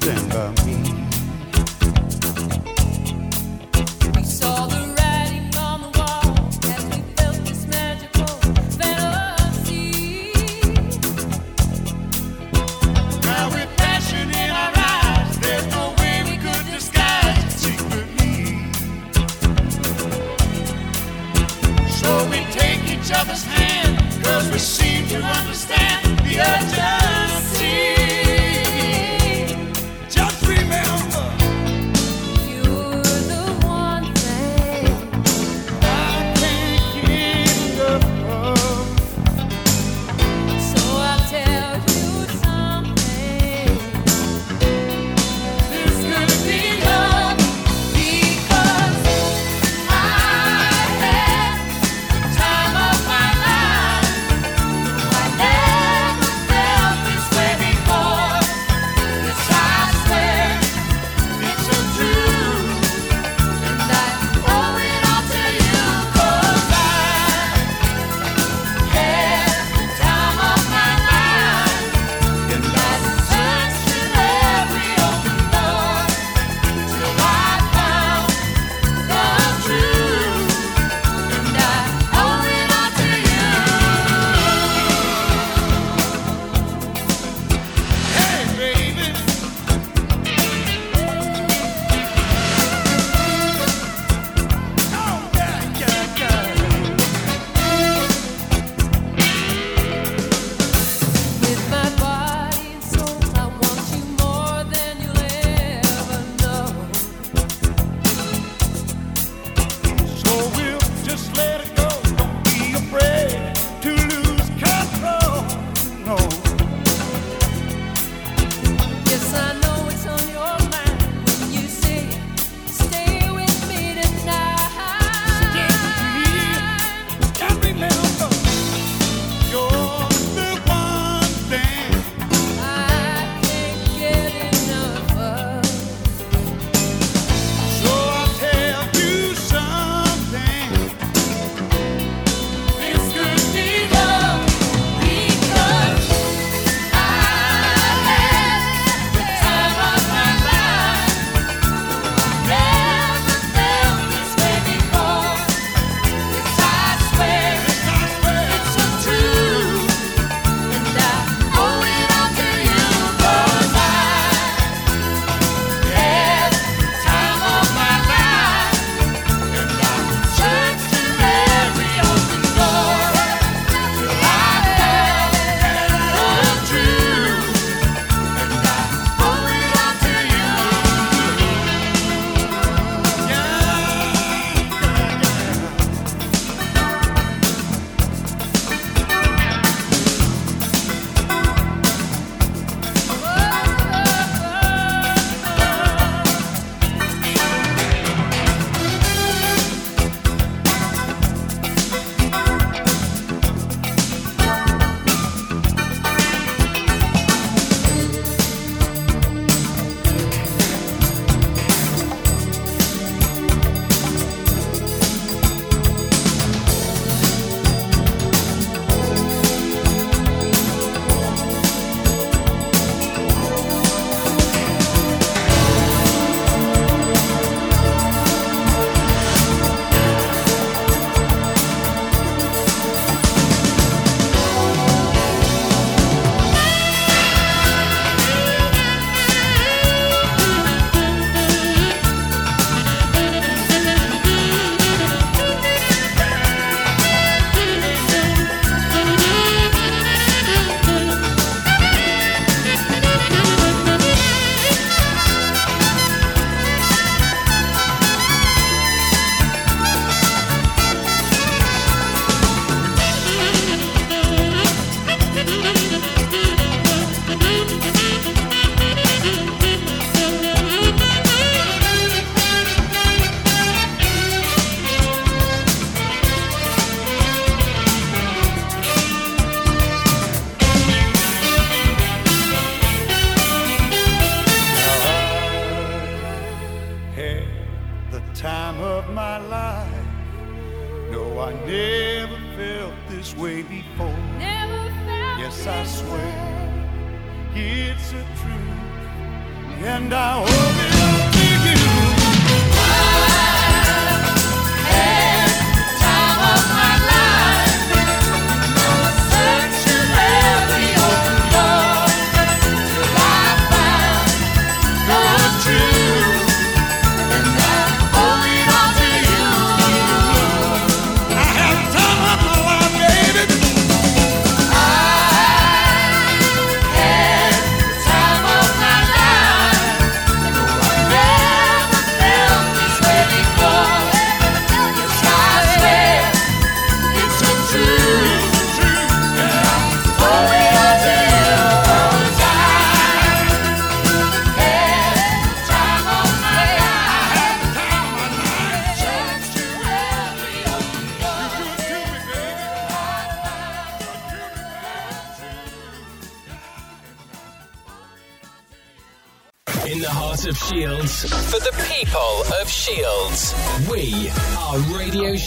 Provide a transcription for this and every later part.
stand by me.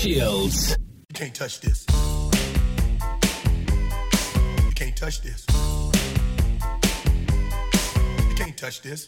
Shields. You can't touch this. You can't touch this. You can't touch this.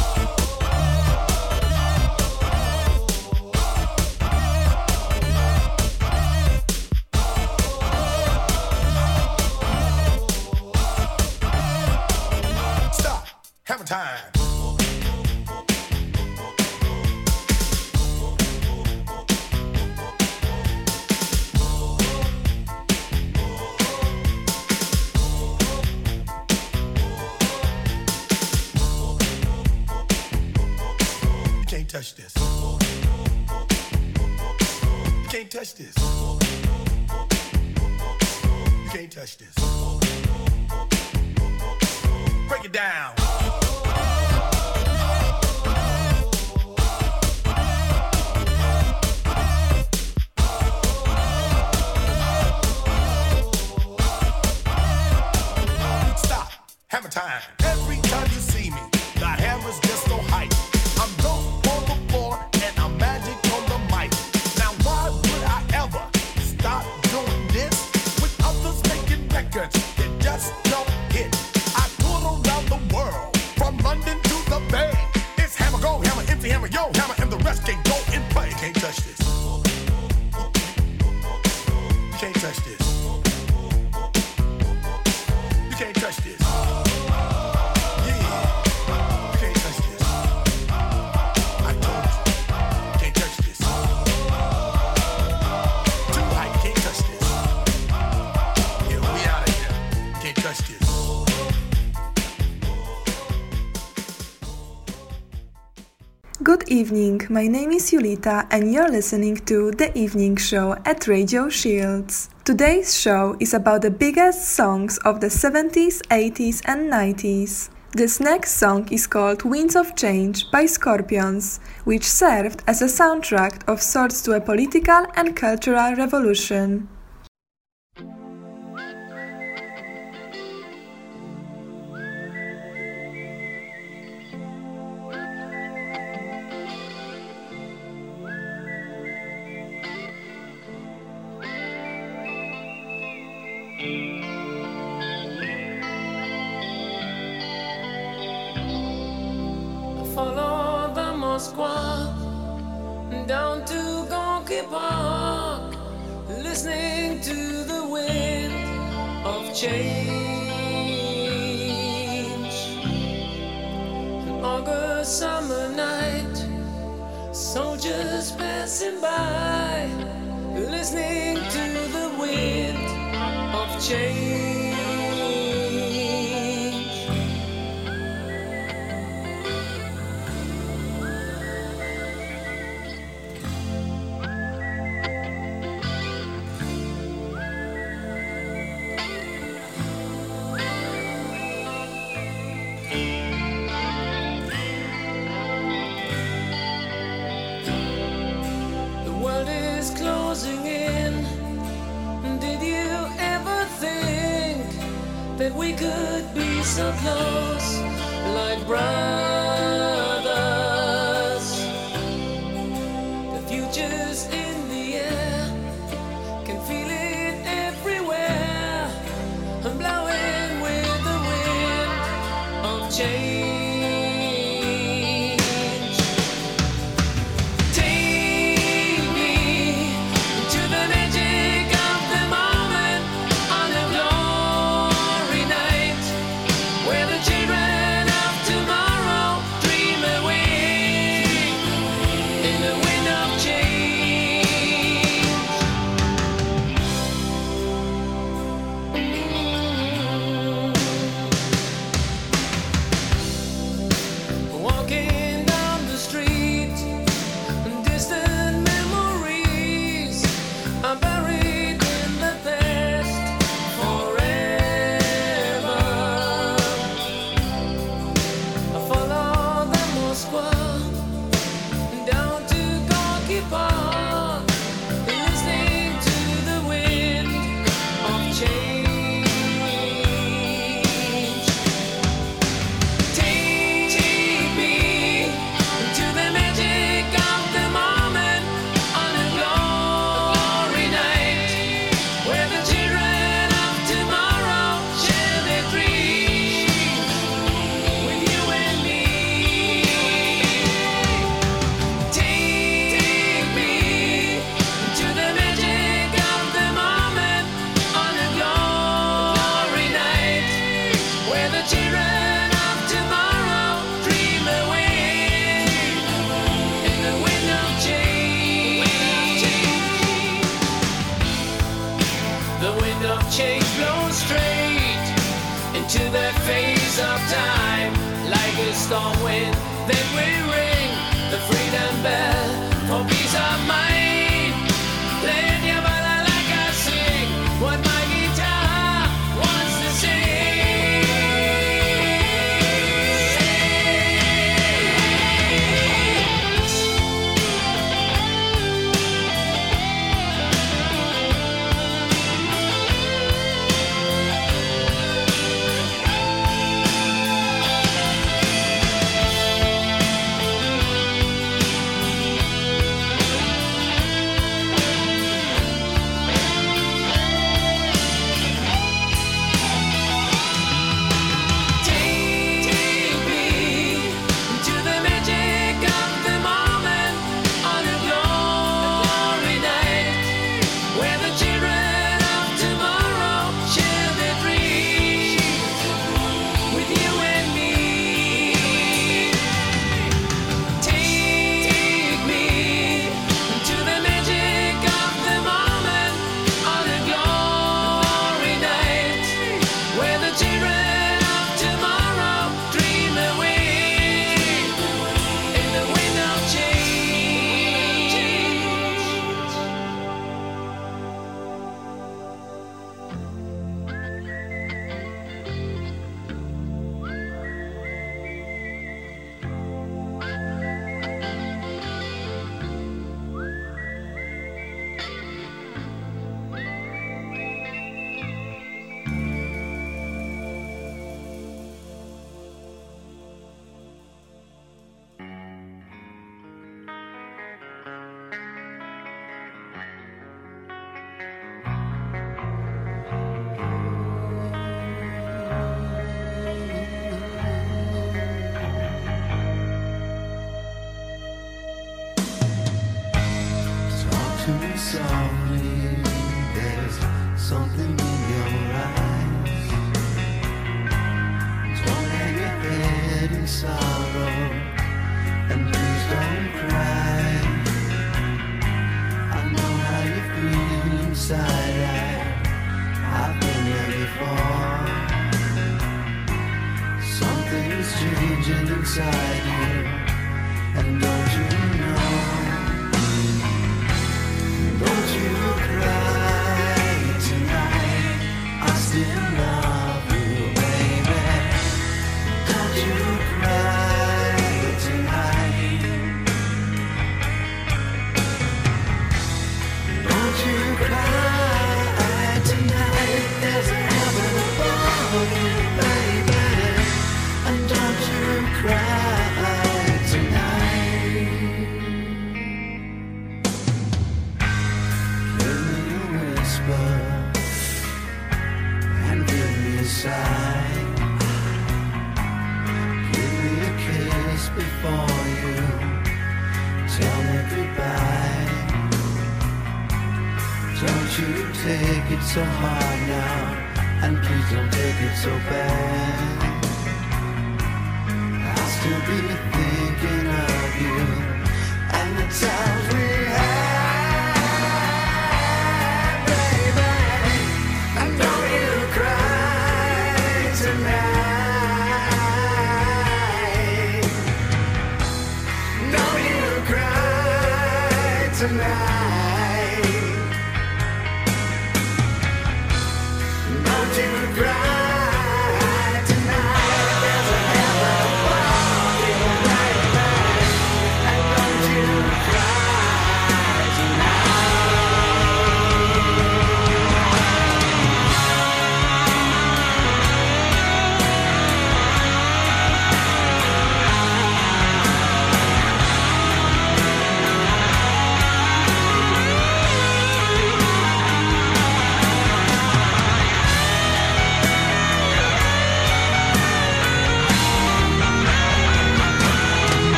evening. My name is Julita, and you're listening to The Evening Show at Radio Shields. Today's show is about the biggest songs of the 70s, 80s, and 90s. This next song is called Winds of Change by Scorpions, which served as a soundtrack of sorts to a political and cultural revolution.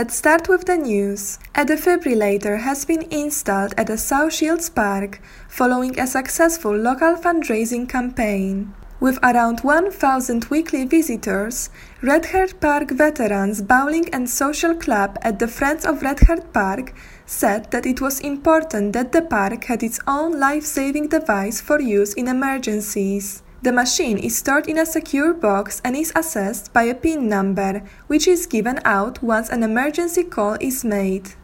Let's start with the news. A defibrillator has been installed at the South Shields Park following a successful local fundraising campaign. With around 1,000 weekly visitors, Readhead Park Veterans Bowling and Social Club at the Friends of Readhead Park said that it was important that the park had its own life saving device for use in emergencies. The machine is stored in a secure box and is accessed by a PIN number, which is given out once an emergency call is made.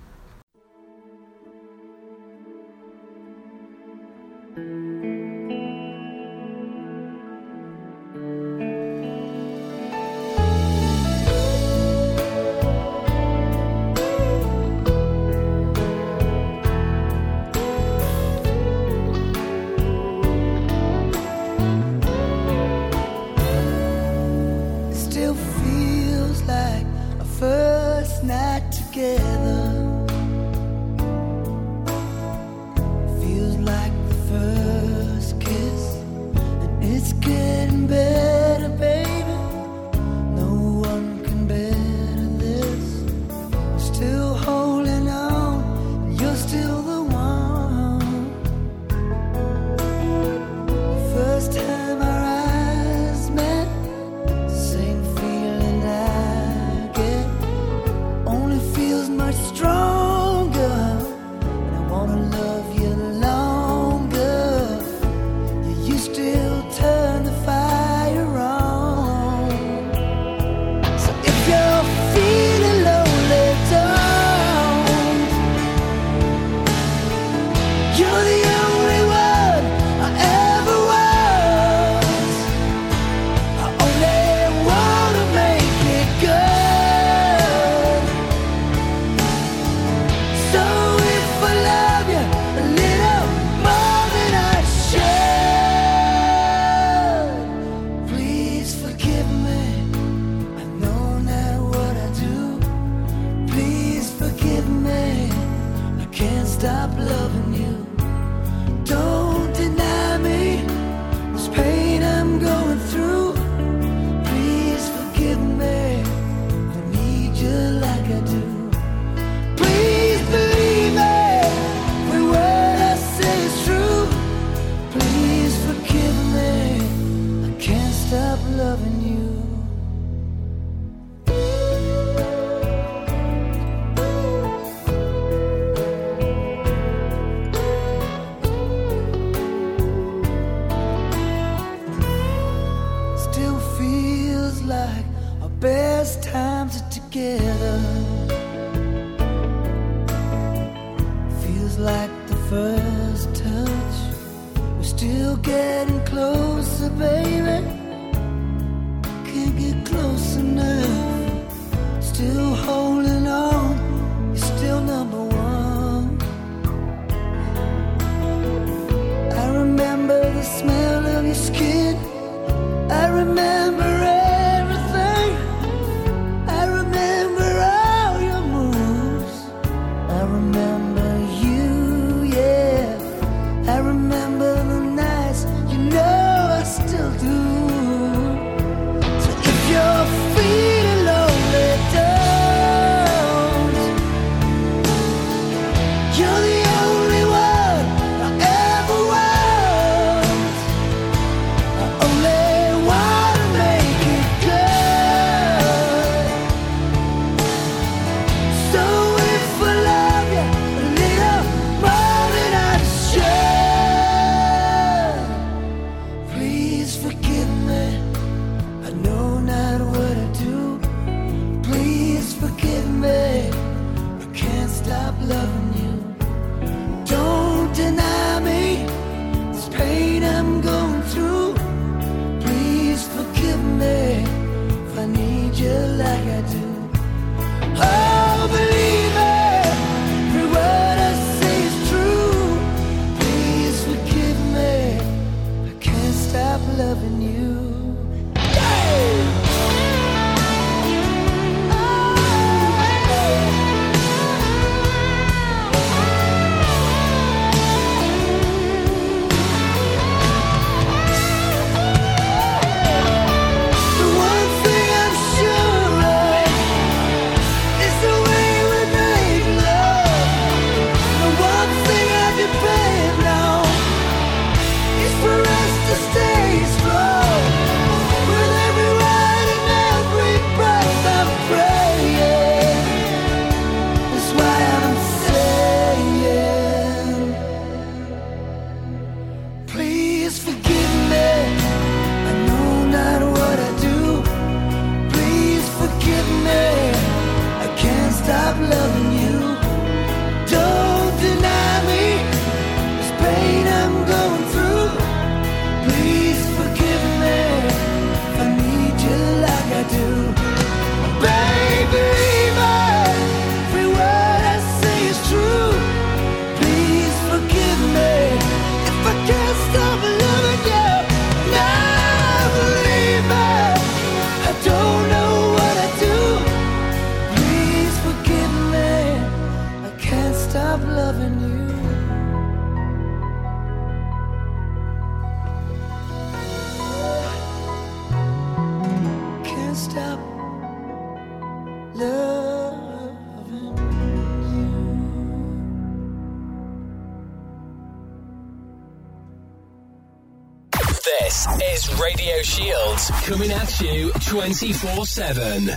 24 7.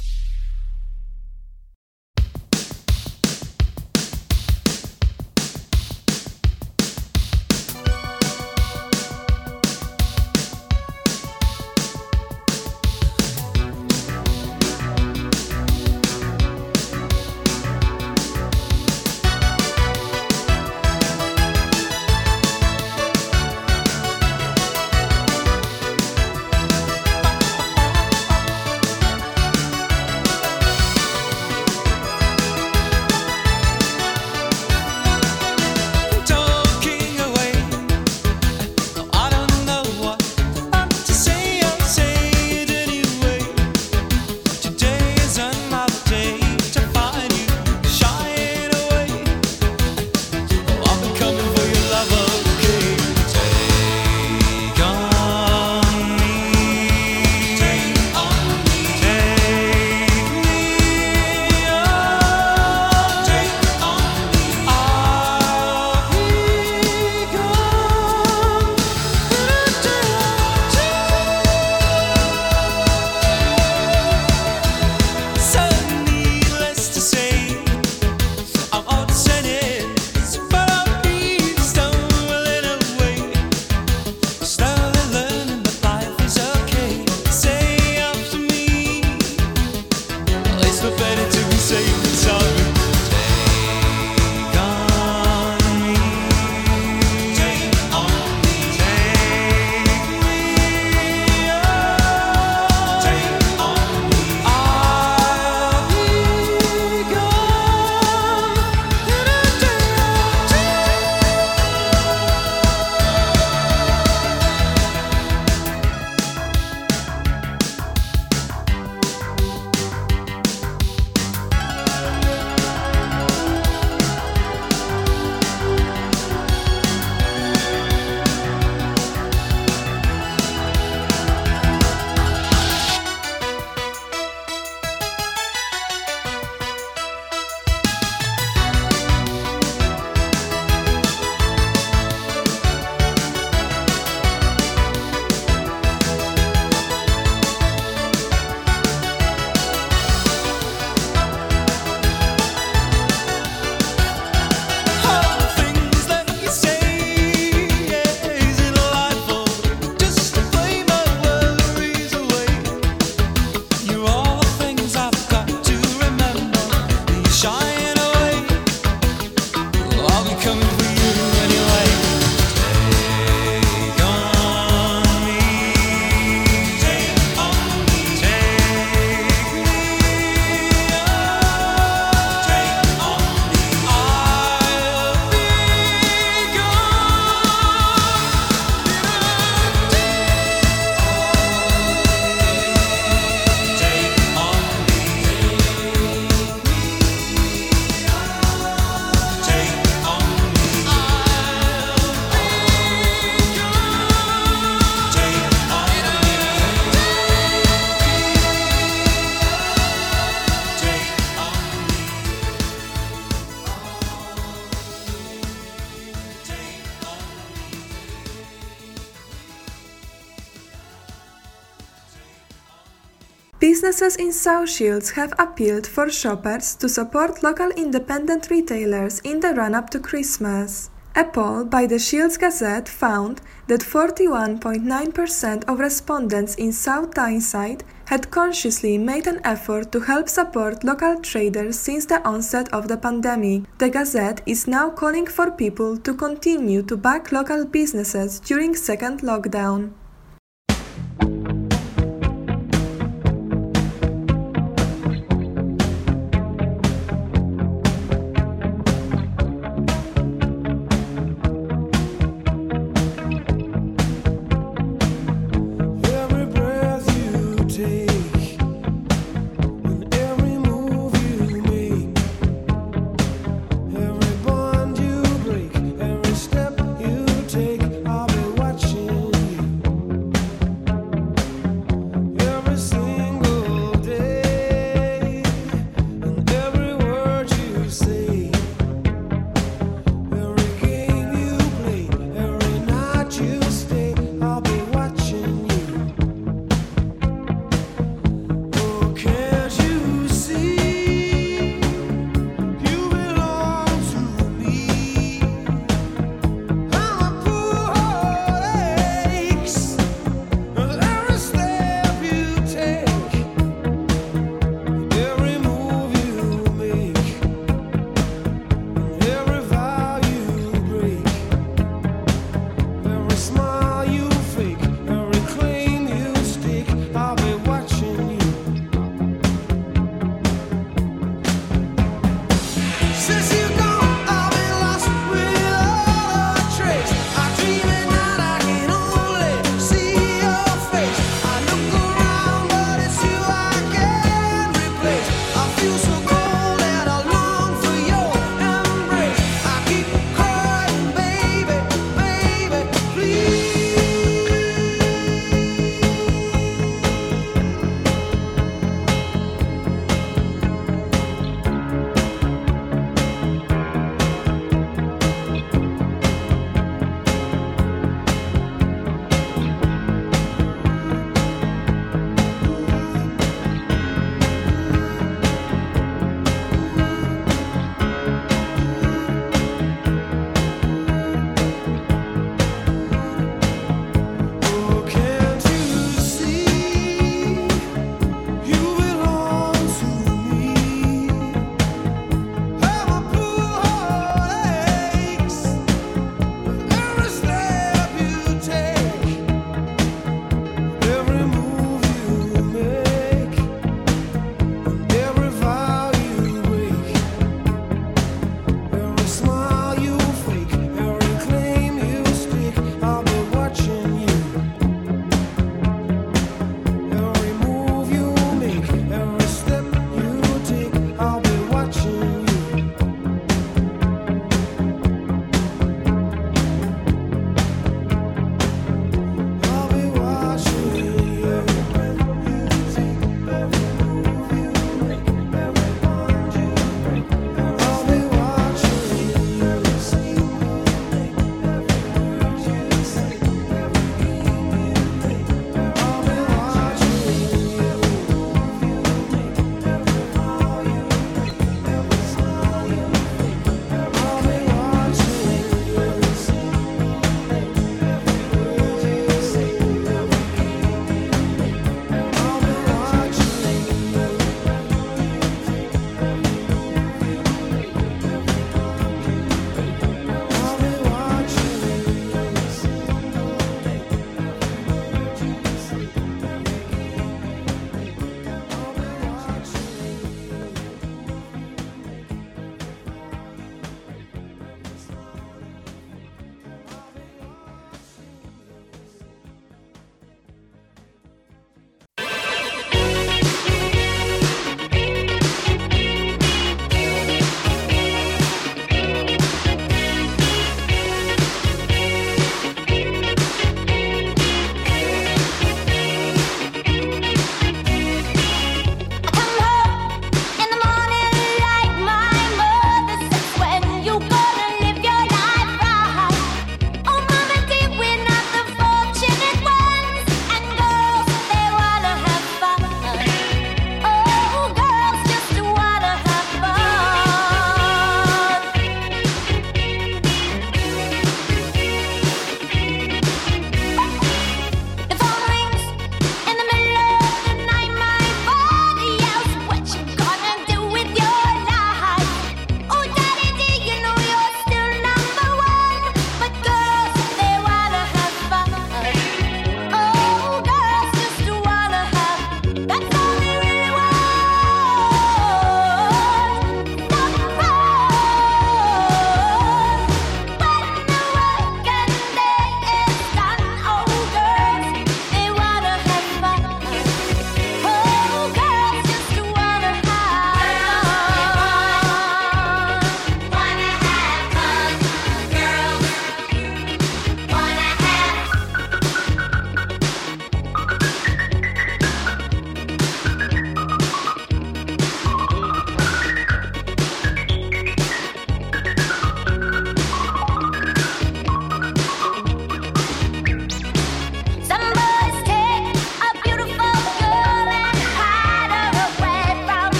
Businesses in South Shields have appealed for shoppers to support local independent retailers in the run up to Christmas. A poll by the Shields Gazette found that 41.9% of respondents in South Tyneside had consciously made an effort to help support local traders since the onset of the pandemic. The Gazette is now calling for people to continue to back local businesses during second lockdown.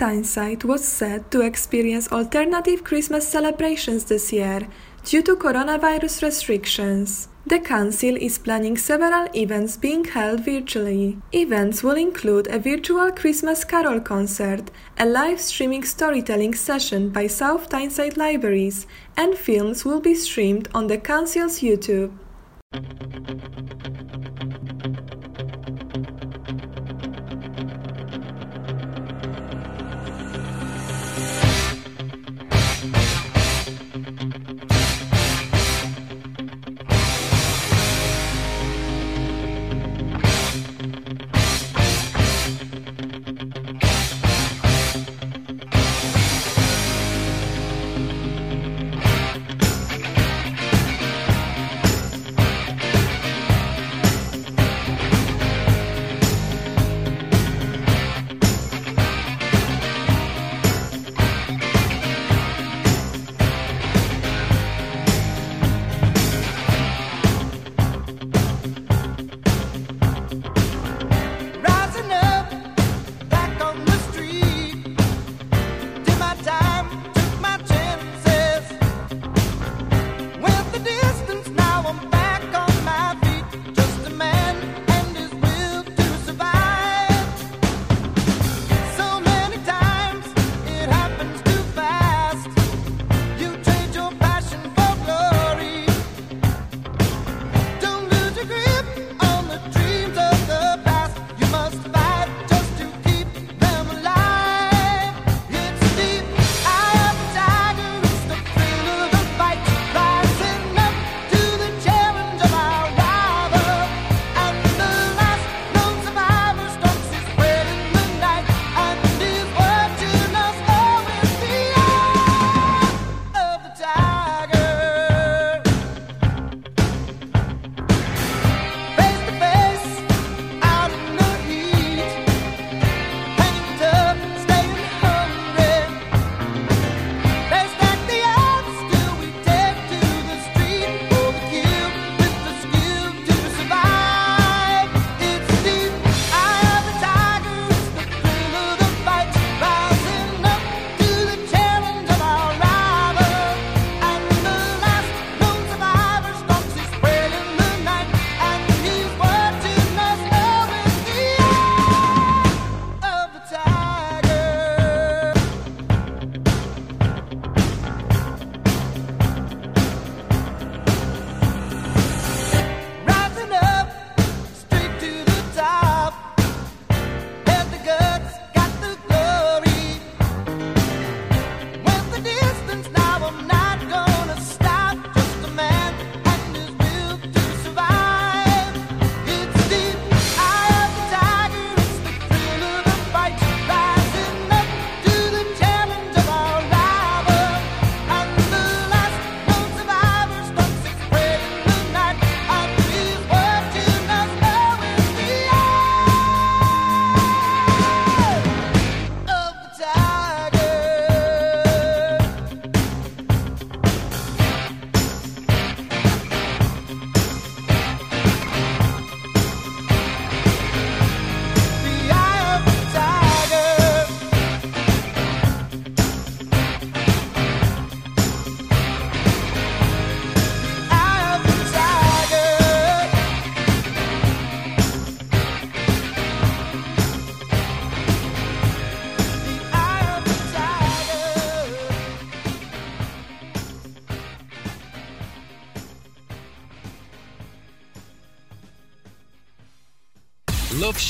Tyneside was set to experience alternative Christmas celebrations this year due to coronavirus restrictions. The Council is planning several events being held virtually. Events will include a virtual Christmas Carol concert, a live streaming storytelling session by South Tyneside Libraries, and films will be streamed on the Council's YouTube.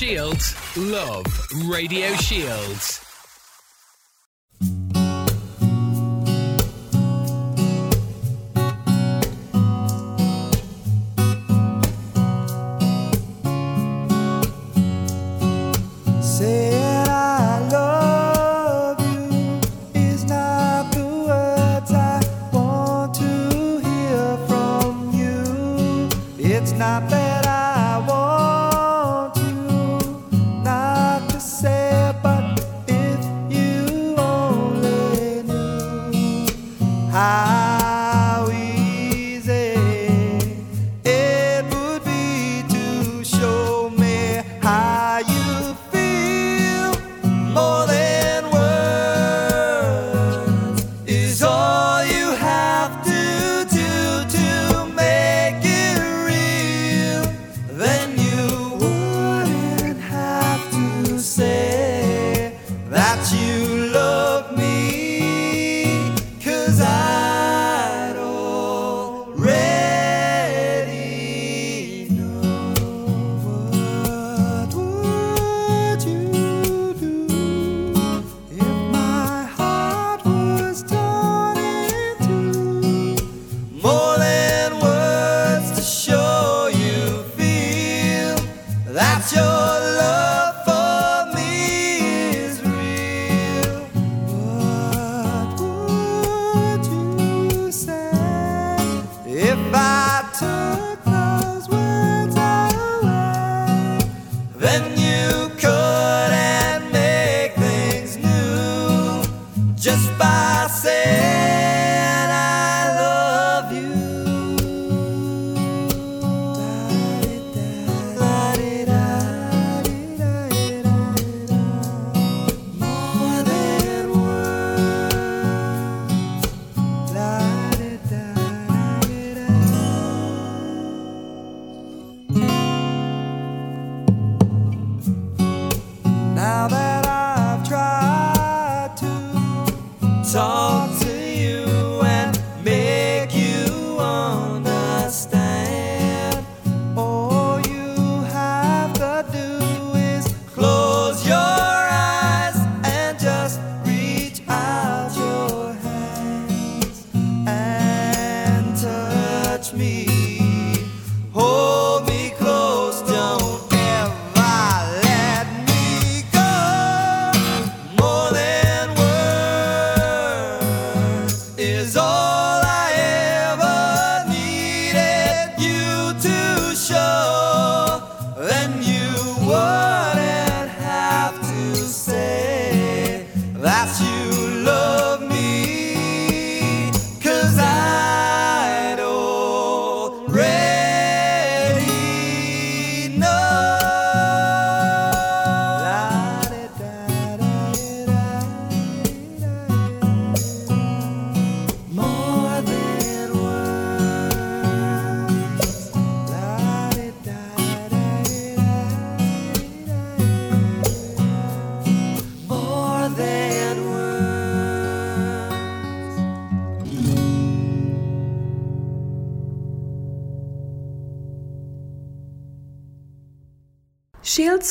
Shields. Love Radio Shields.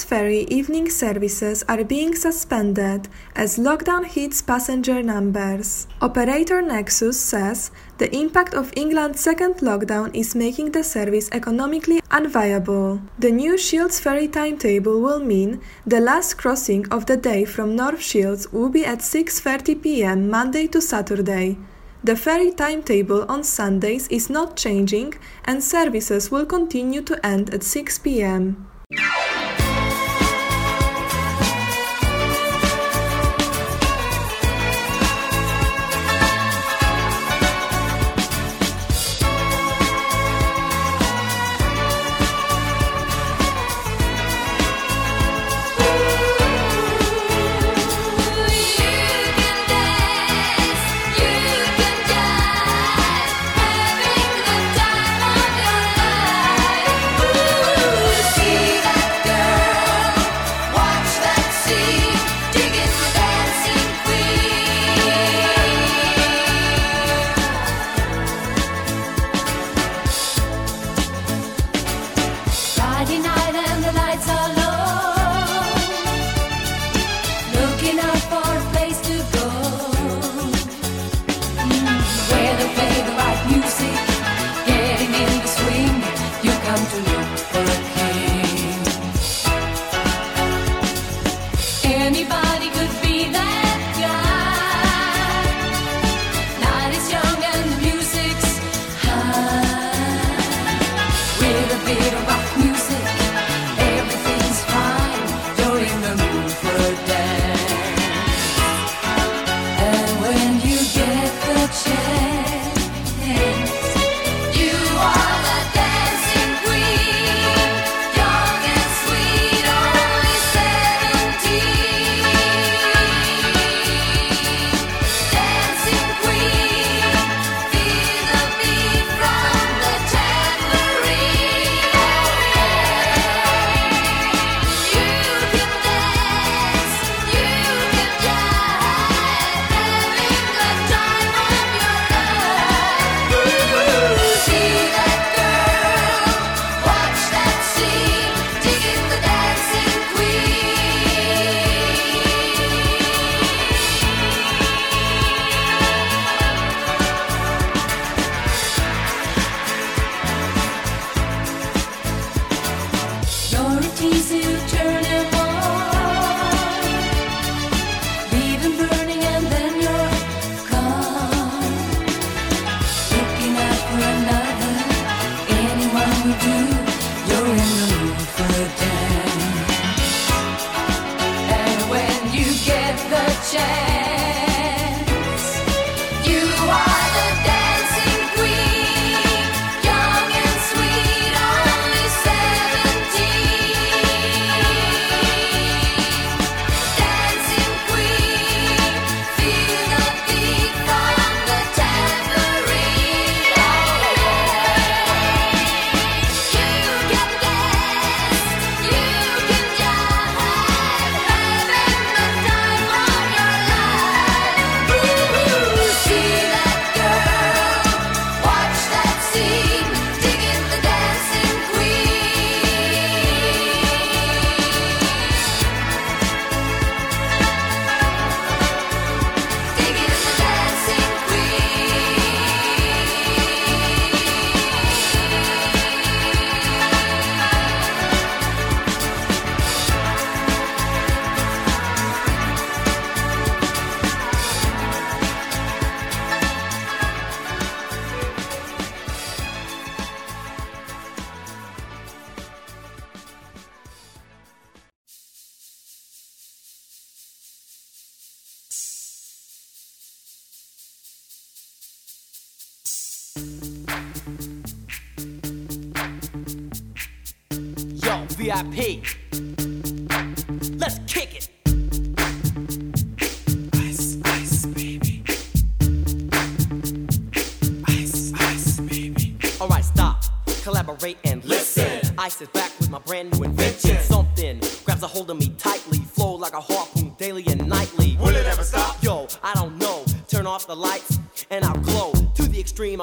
Ferry evening services are being suspended as lockdown hits passenger numbers. Operator Nexus says the impact of England's second lockdown is making the service economically unviable. The new Shields Ferry timetable will mean the last crossing of the day from North Shields will be at 6:30 p.m. Monday to Saturday. The ferry timetable on Sundays is not changing and services will continue to end at 6 p.m.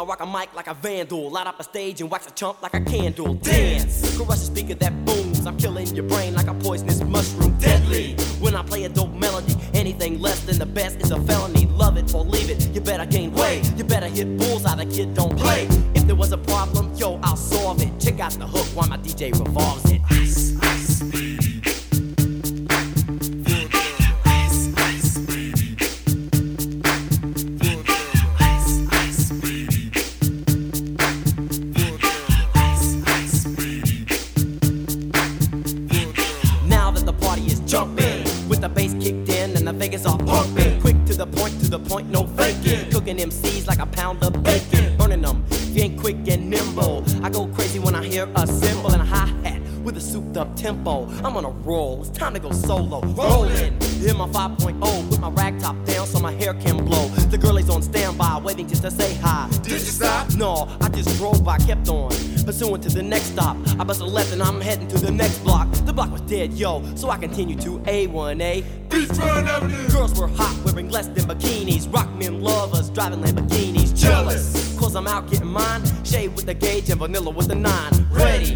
rock a mic like a vandal. Light up a stage and wax a chump like a candle. Dance, crush a speaker that booms. I'm killing your brain like a poisonous mushroom. Deadly. When I play a dope melody, anything less than the best is a felony. Love it or leave it. You better gain weight. You better hit bullseye. The kid don't play. If there was a problem, yo, I'll solve it. Check out the hook while my DJ revolves it's time to go solo. Rolling, hit my 5.0, put my rag top down so my hair can blow. The girl is on standby, waiting just to say hi. Did you stop? No, I just drove by, kept on. Pursuing to the next stop. I bust a left and I'm heading to the next block. The block was dead, yo, so I continue to A1A. Beachfront Avenue. Girls were hot, wearing less than bikinis. Rock men lovers, driving Lamborghinis. Jealous, cause I'm out getting mine. Shay with the gauge and vanilla with the nine. Ready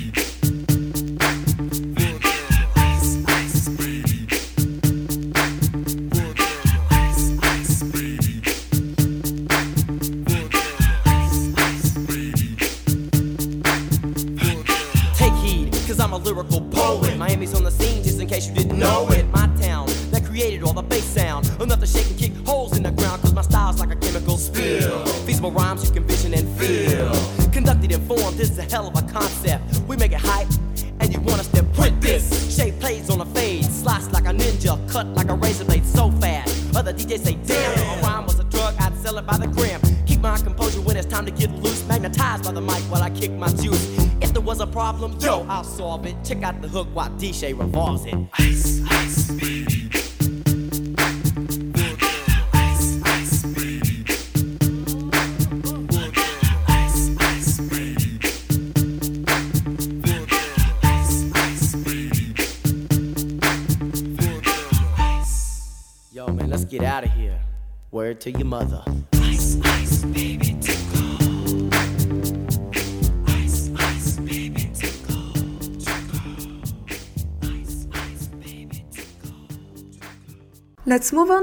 DJ revolves it.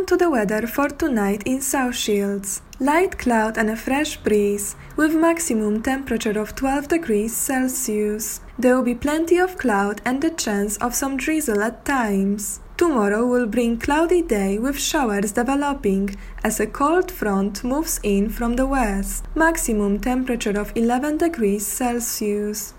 To the weather for tonight in South Shields. Light cloud and a fresh breeze, with maximum temperature of 12 degrees Celsius. There will be plenty of cloud and the chance of some drizzle at times. Tomorrow will bring cloudy day with showers developing as a cold front moves in from the west. Maximum temperature of 11 degrees Celsius.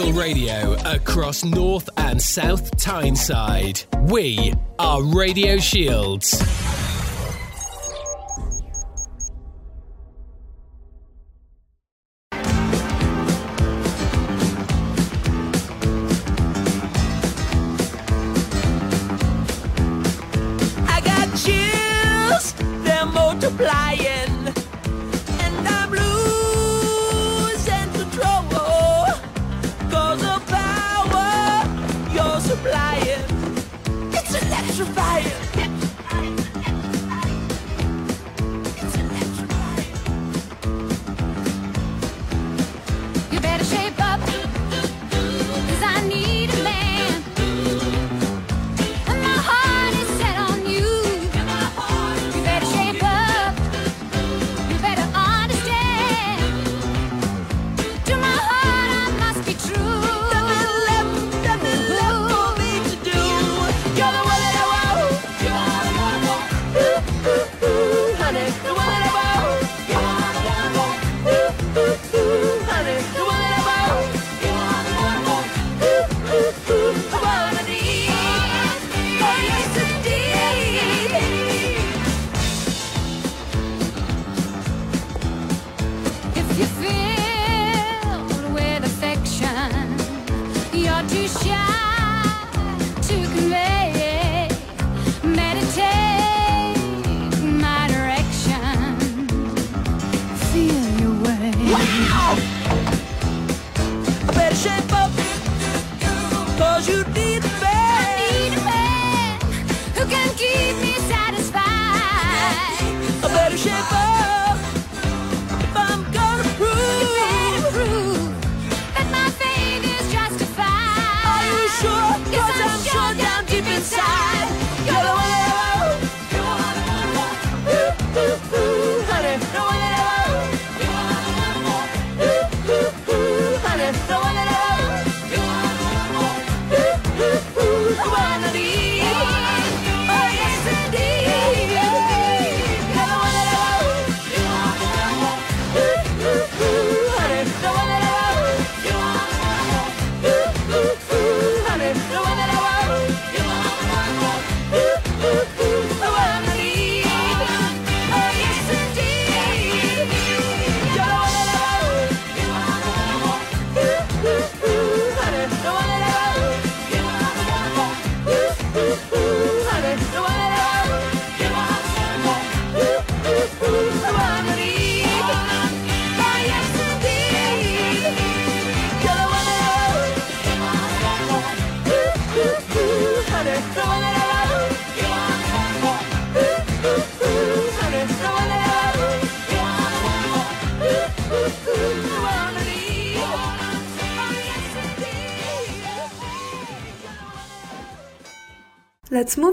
local radio across North and South Tyneside. We are Radio Shields.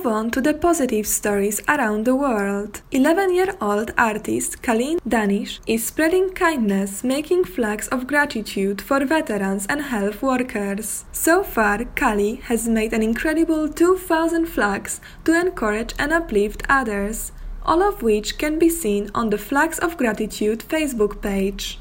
on to the positive stories around the world. 11 year old artist Colleen Danish is spreading kindness, making flags of gratitude for veterans and health workers. So far, Kali has made an incredible 2,000 flags to encourage and uplift others, all of which can be seen on the Flags of Gratitude Facebook page.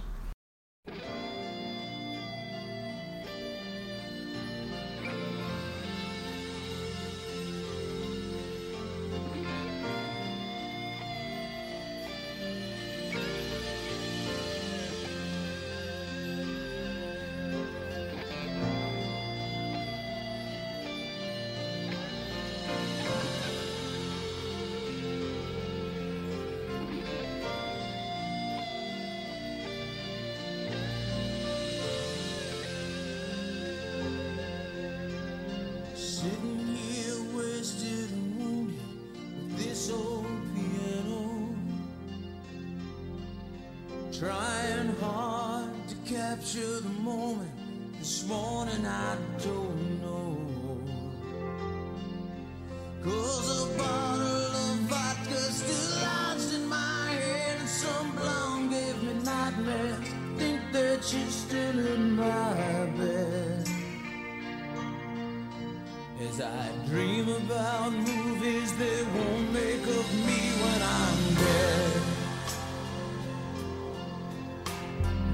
As I dream about movies they won't make of me when I'm dead.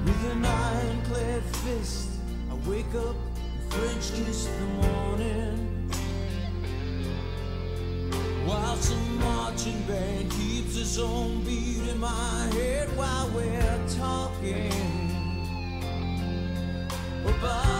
With an ironclad fist I wake up and French kiss the morning. While some marching band keeps its own beat in my head While we're talking About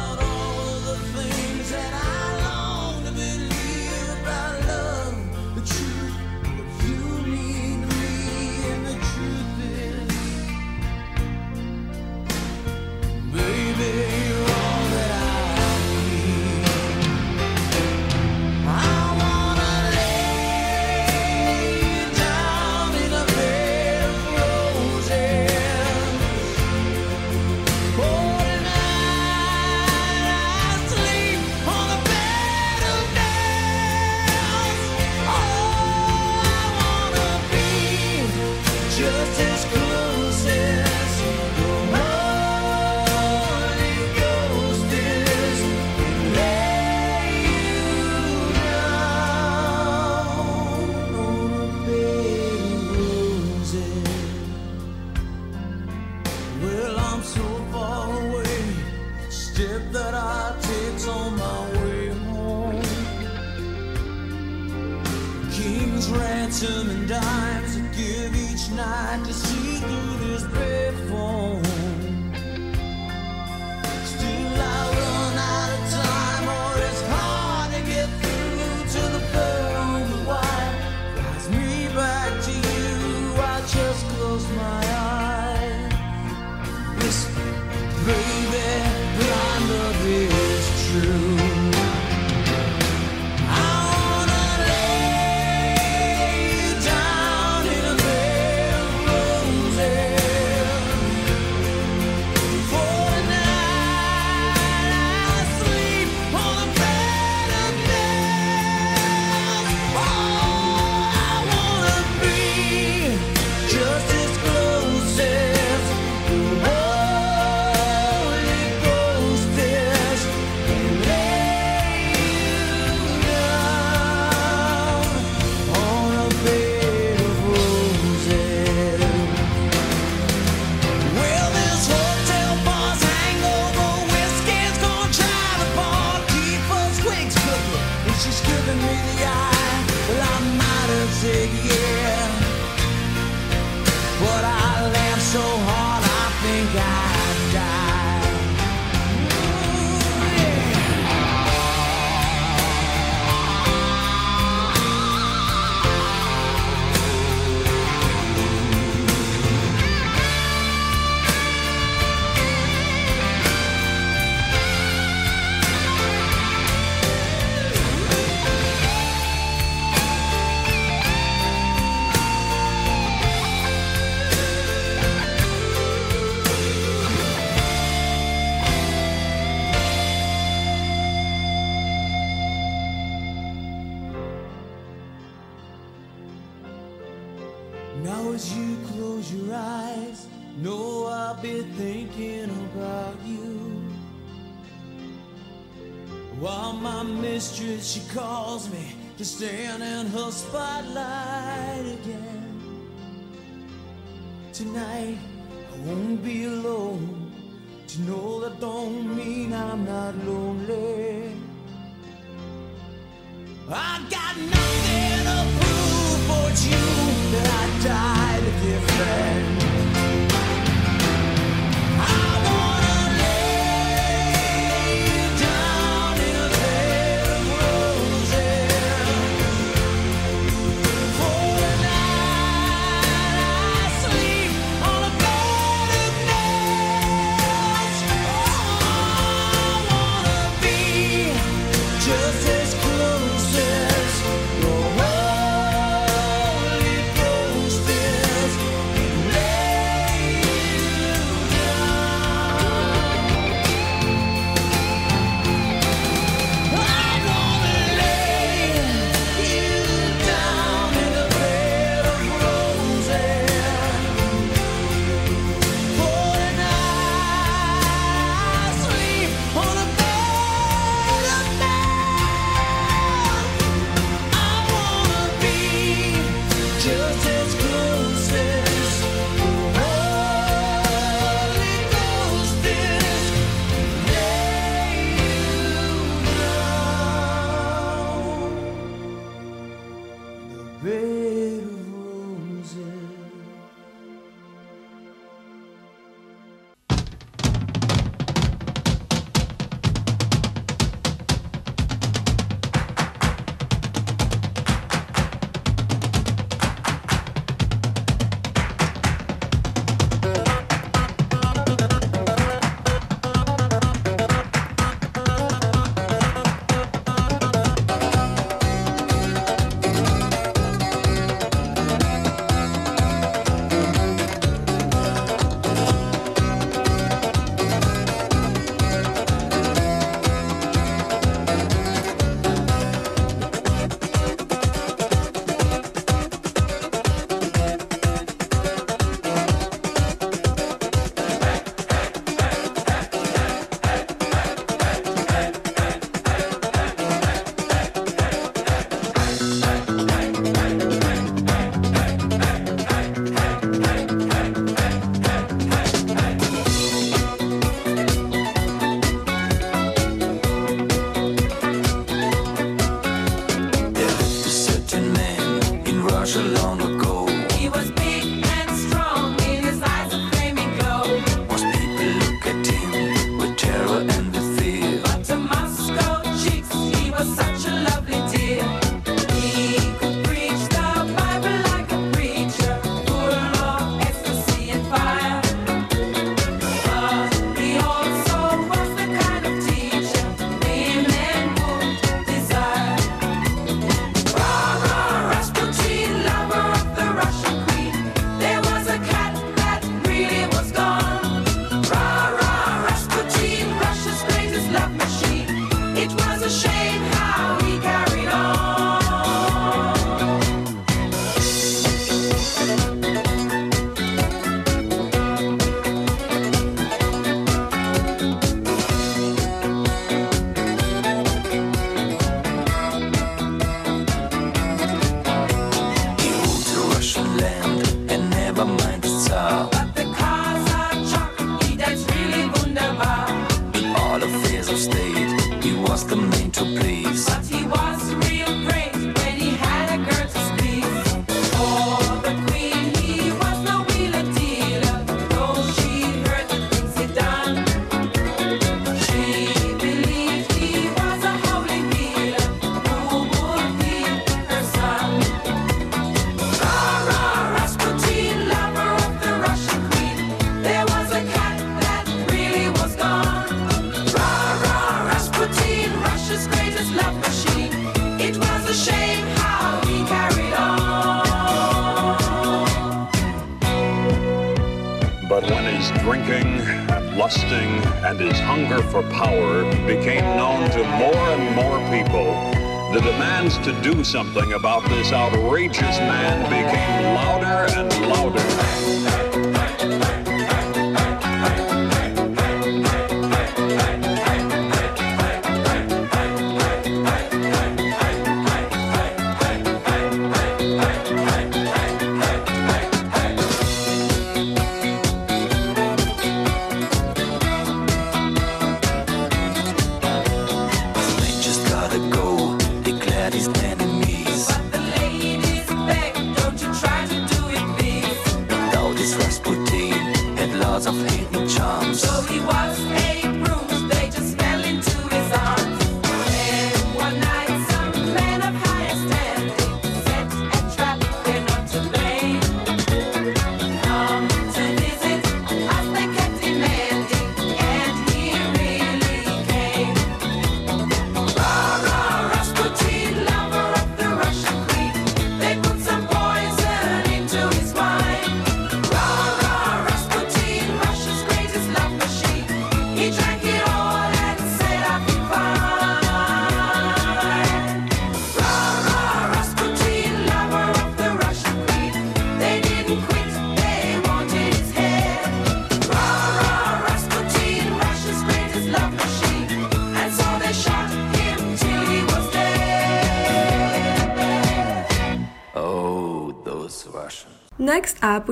something about this outrageous man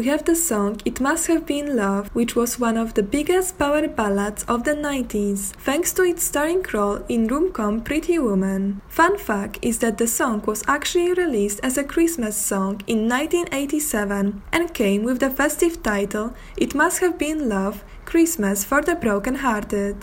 we have the song It Must Have Been Love, which was one of the biggest power ballads of the 90s, thanks to its starring role in romcom Pretty Woman. Fun fact is that the song was actually released as a Christmas song in 1987 and came with the festive title It Must Have Been Love, Christmas for the Broken Hearted.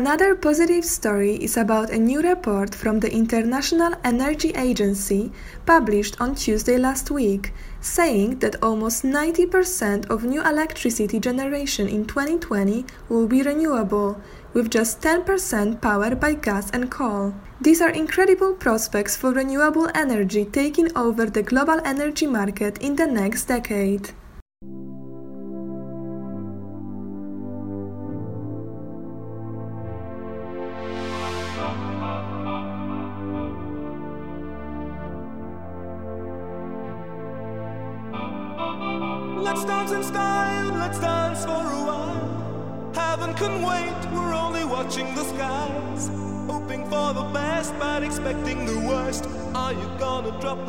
Another positive story is about a new report from the International Energy Agency published on Tuesday last week, saying that almost 90% of new electricity generation in 2020 will be renewable, with just 10% powered by gas and coal. These are incredible prospects for renewable energy taking over the global energy market in the next decade.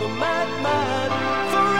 the madman forever.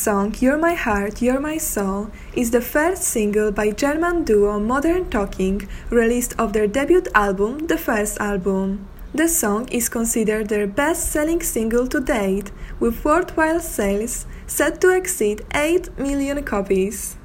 song You're My Heart, You're My Soul is the first single by German duo Modern Talking, released off their debut album, the first album. The song is considered their best selling single to date, with worldwide sales set to exceed 8 million copies.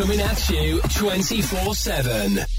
Coming at you 24 7.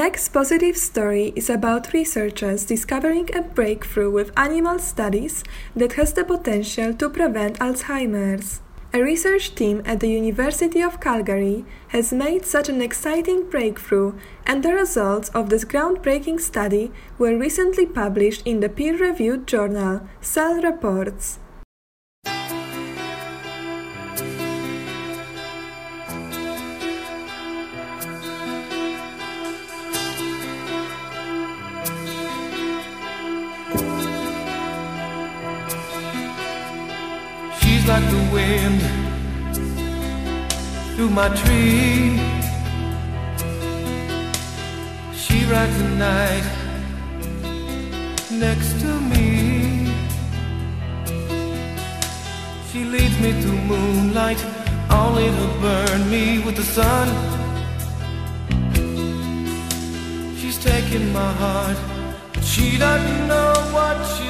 Next positive story is about researchers discovering a breakthrough with animal studies that has the potential to prevent Alzheimer's. A research team at the University of Calgary has made such an exciting breakthrough, and the results of this groundbreaking study were recently published in the peer reviewed journal Cell Reports. My tree. She rides the night next to me. She leads me through moonlight, only to burn me with the sun. She's taking my heart, but she doesn't know what she's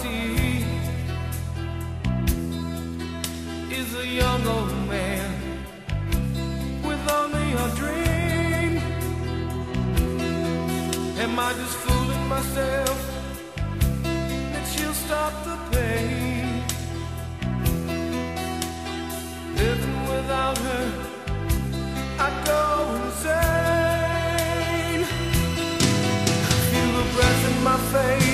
See is a young old man with only a dream. Am I just fooling myself that she'll stop the pain? Living without her, I go insane. Feel the breath in my face,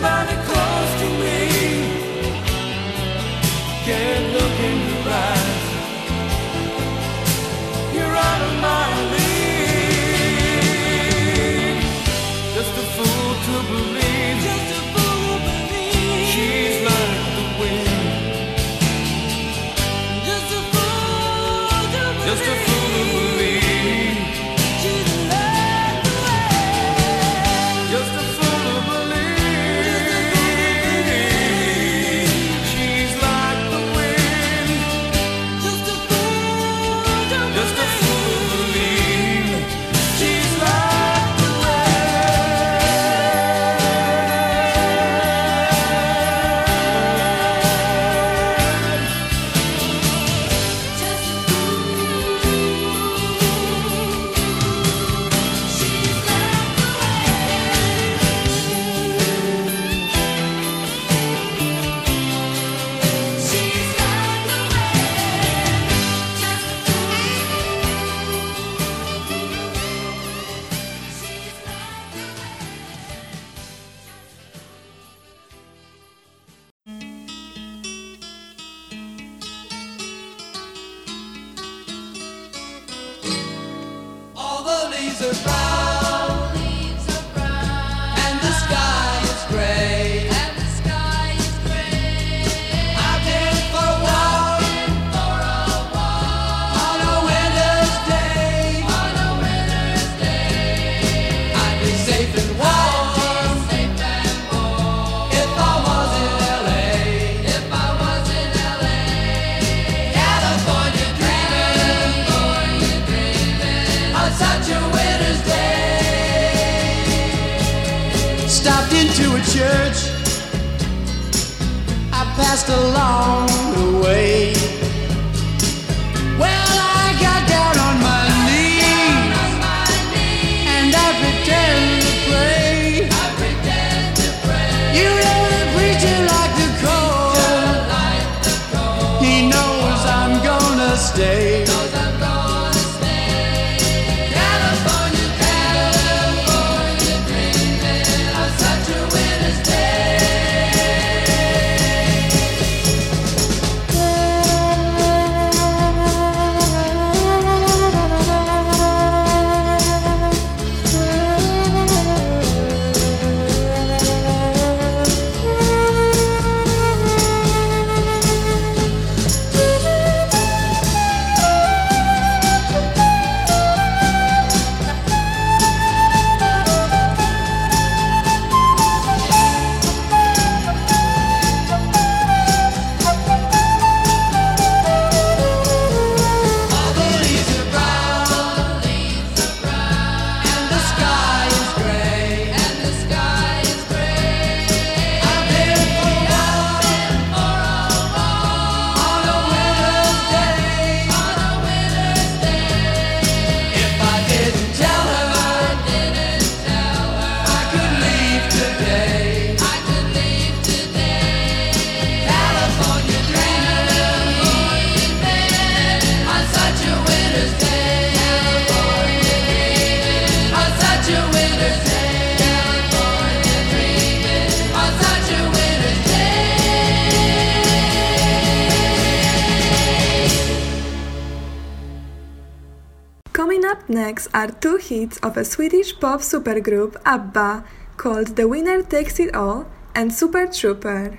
Your body close to me. Can't look in next are two hits of a Swedish pop supergroup ABBA called The Winner Takes It All and Super Trooper.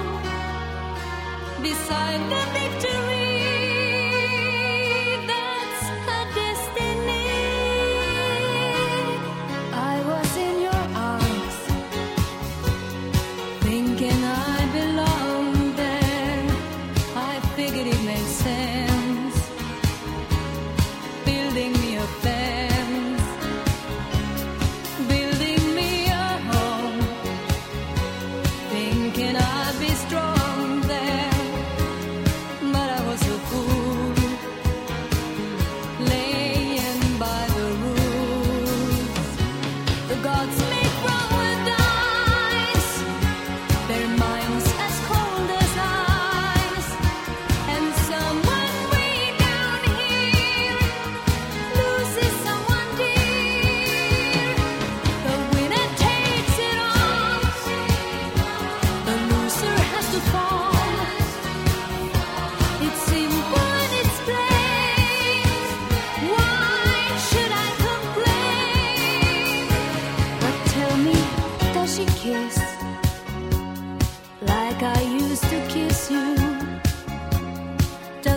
beside the victory.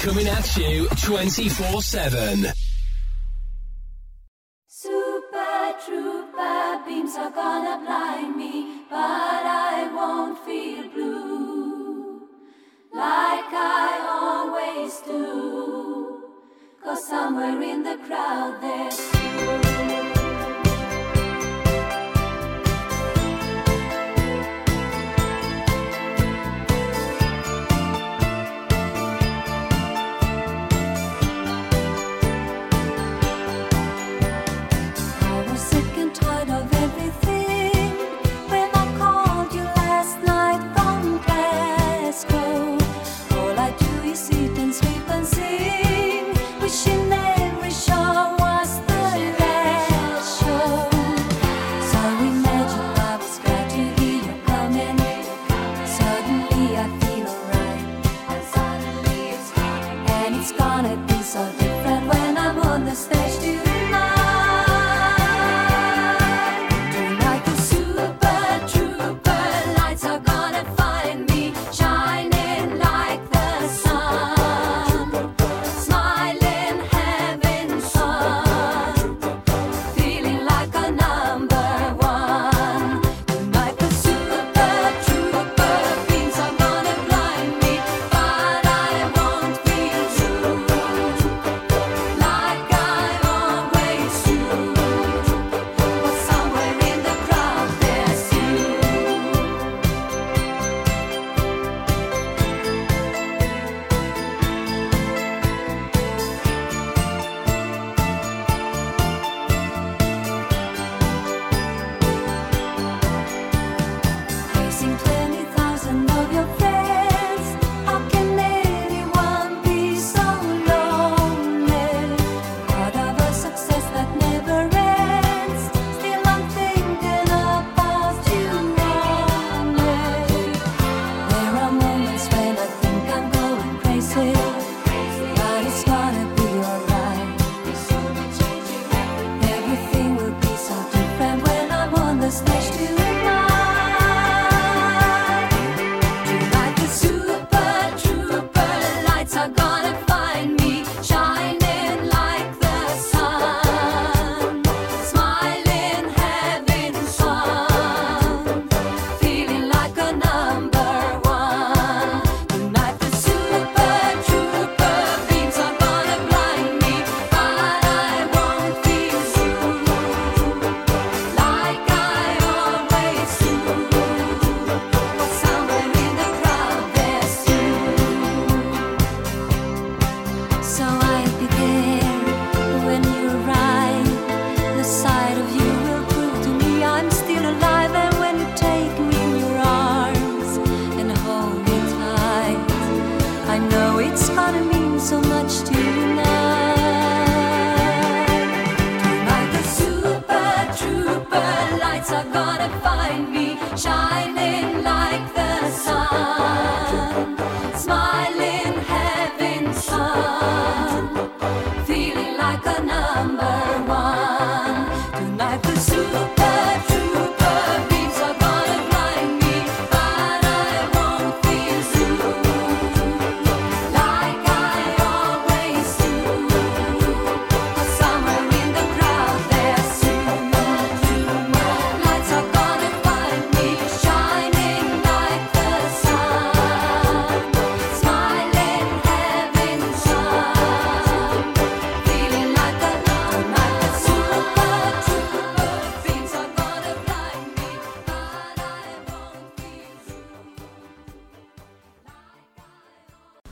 Coming at you 24 7.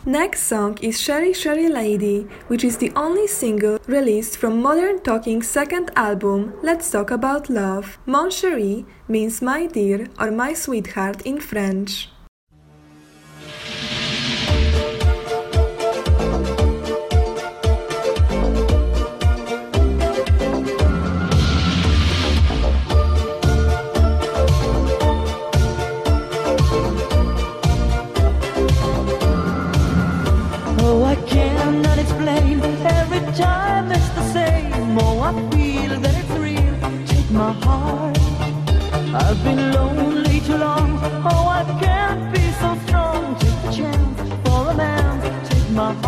Next song is Cheri Cheri Lady, which is the only single released from Modern Talking's second album, Let's Talk About Love. Mon Cherie means my dear or my sweetheart in French. my heart. I've been lonely too long. Oh, I can't be so strong. to change for a man. Take my heart.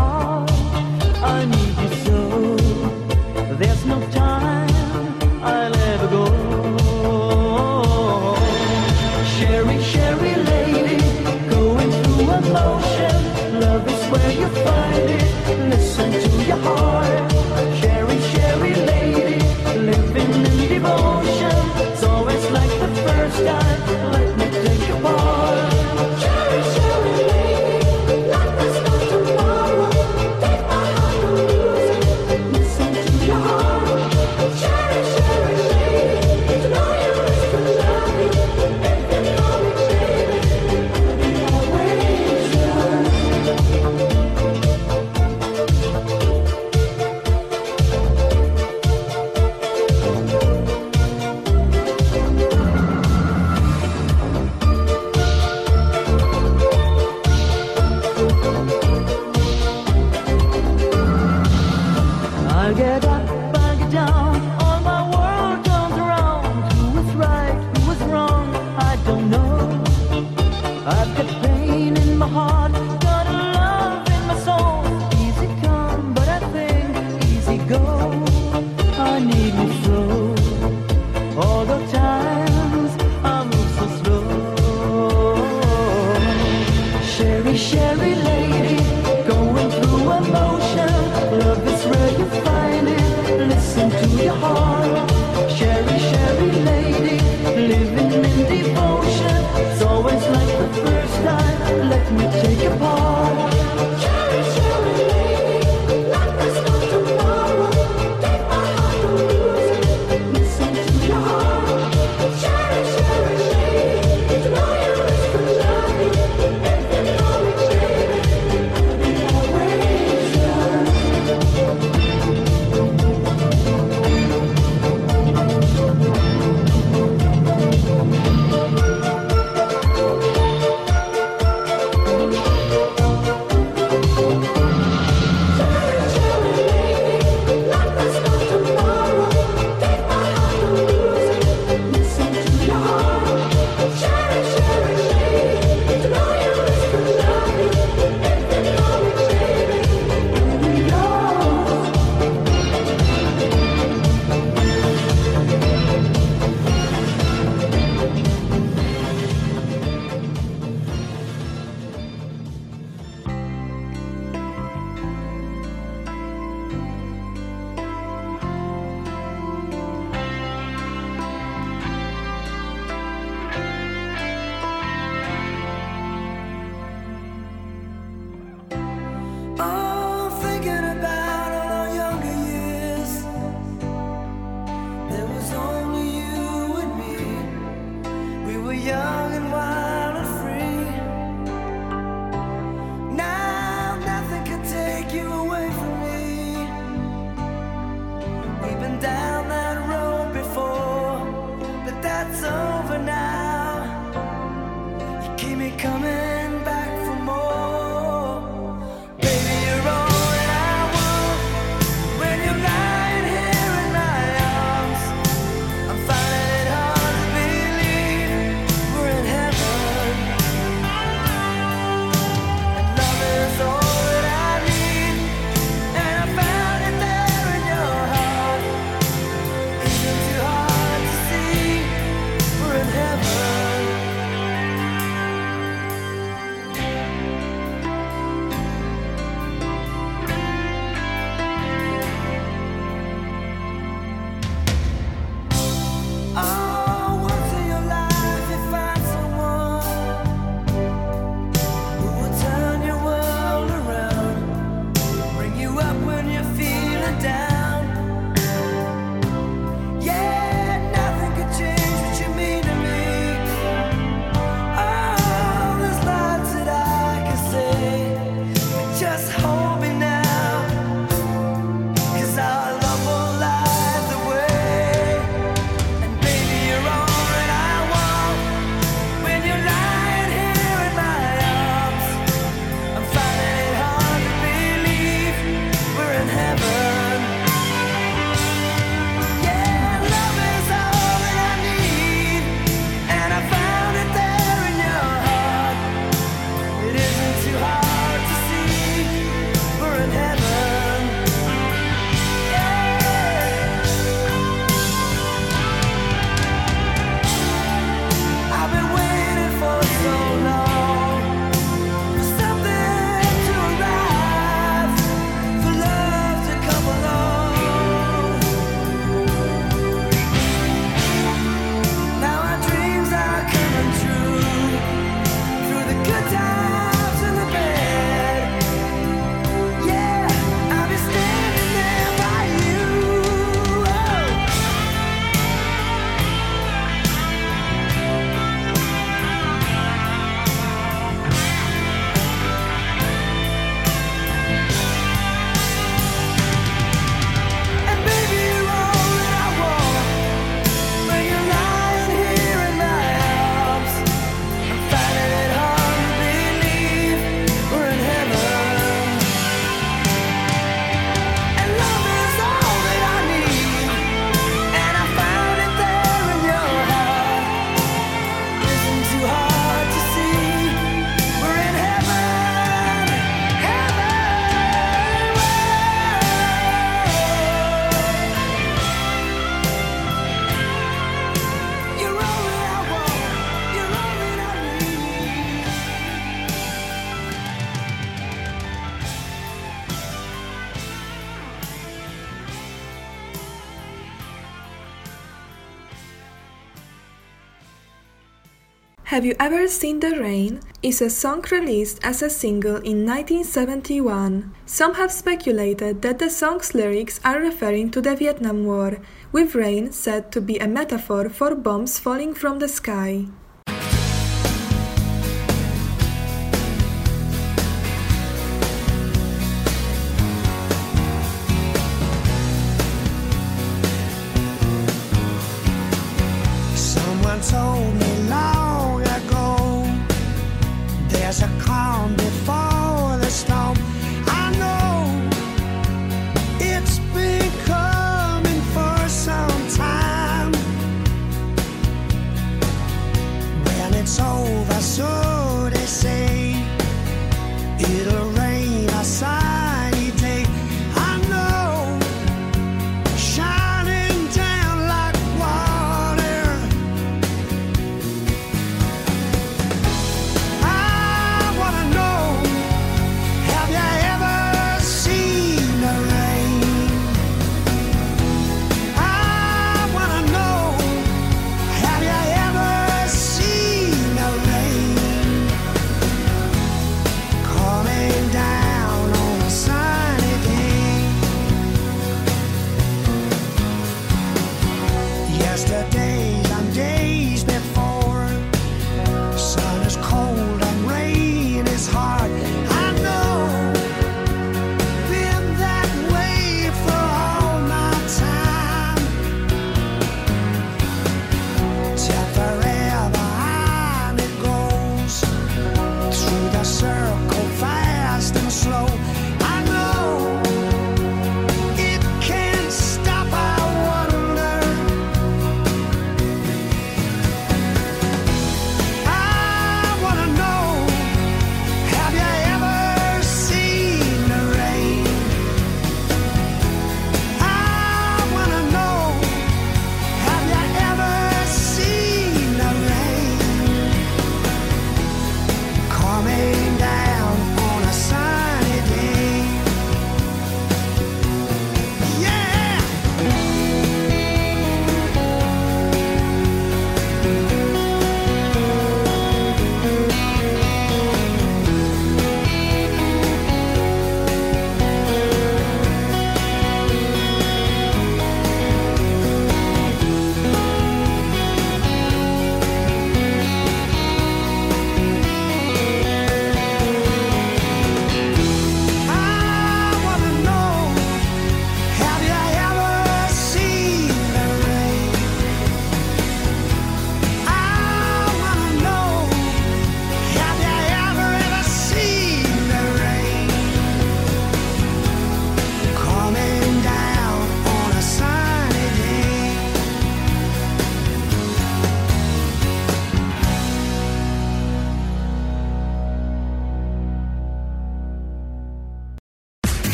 Have You Ever Seen the Rain is a song released as a single in 1971. Some have speculated that the song's lyrics are referring to the Vietnam War, with rain said to be a metaphor for bombs falling from the sky.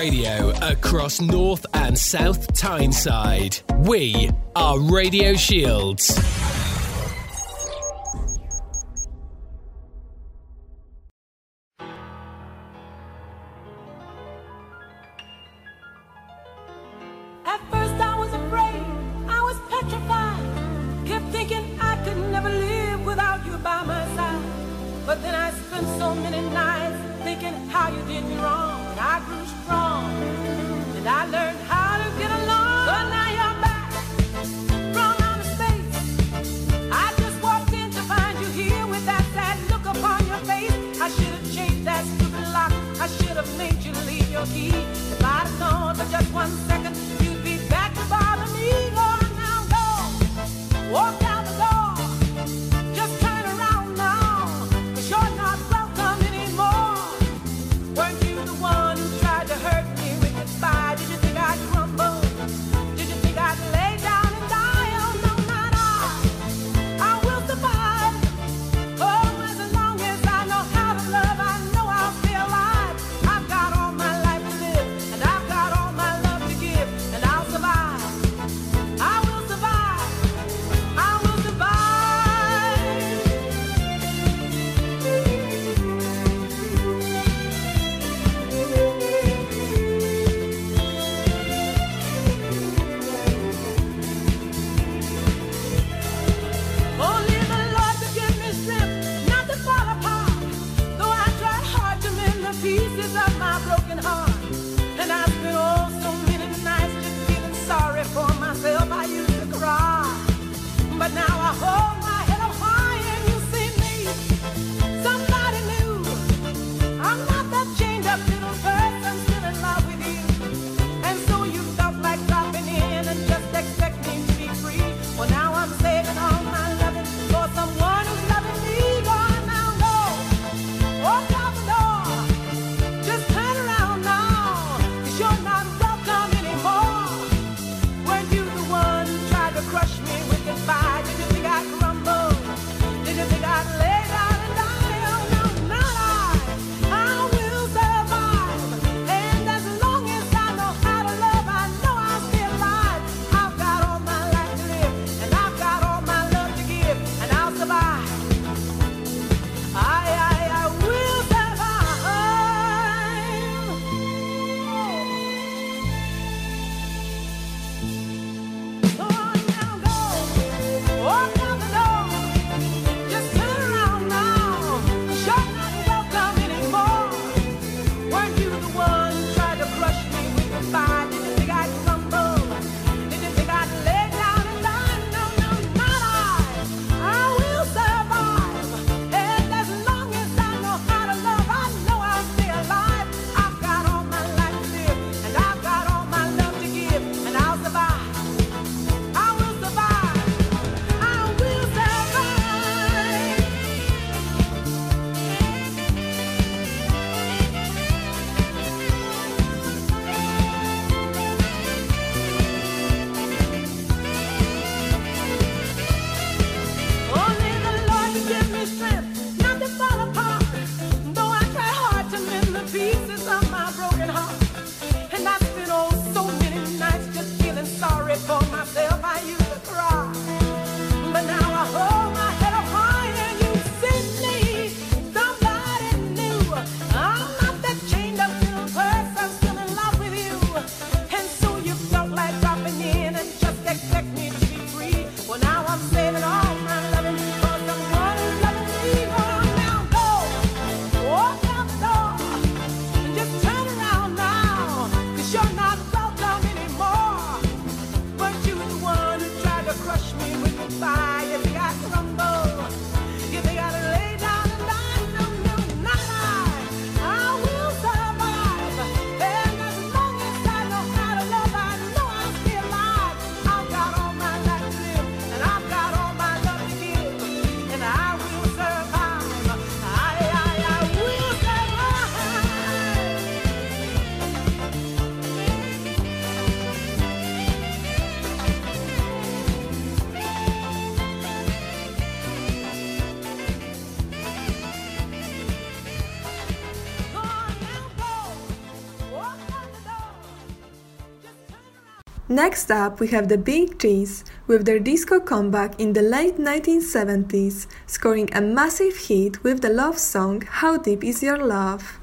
radio across North and South Tyneside. We are Radio Shields. Next up, we have the Bee Gees with their disco comeback in the late 1970s, scoring a massive hit with the love song How Deep Is Your Love?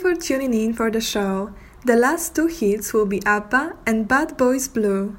For tuning in for the show. The last two hits will be ABBA and Bad Boys Blue.